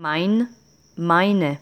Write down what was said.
mein, meine.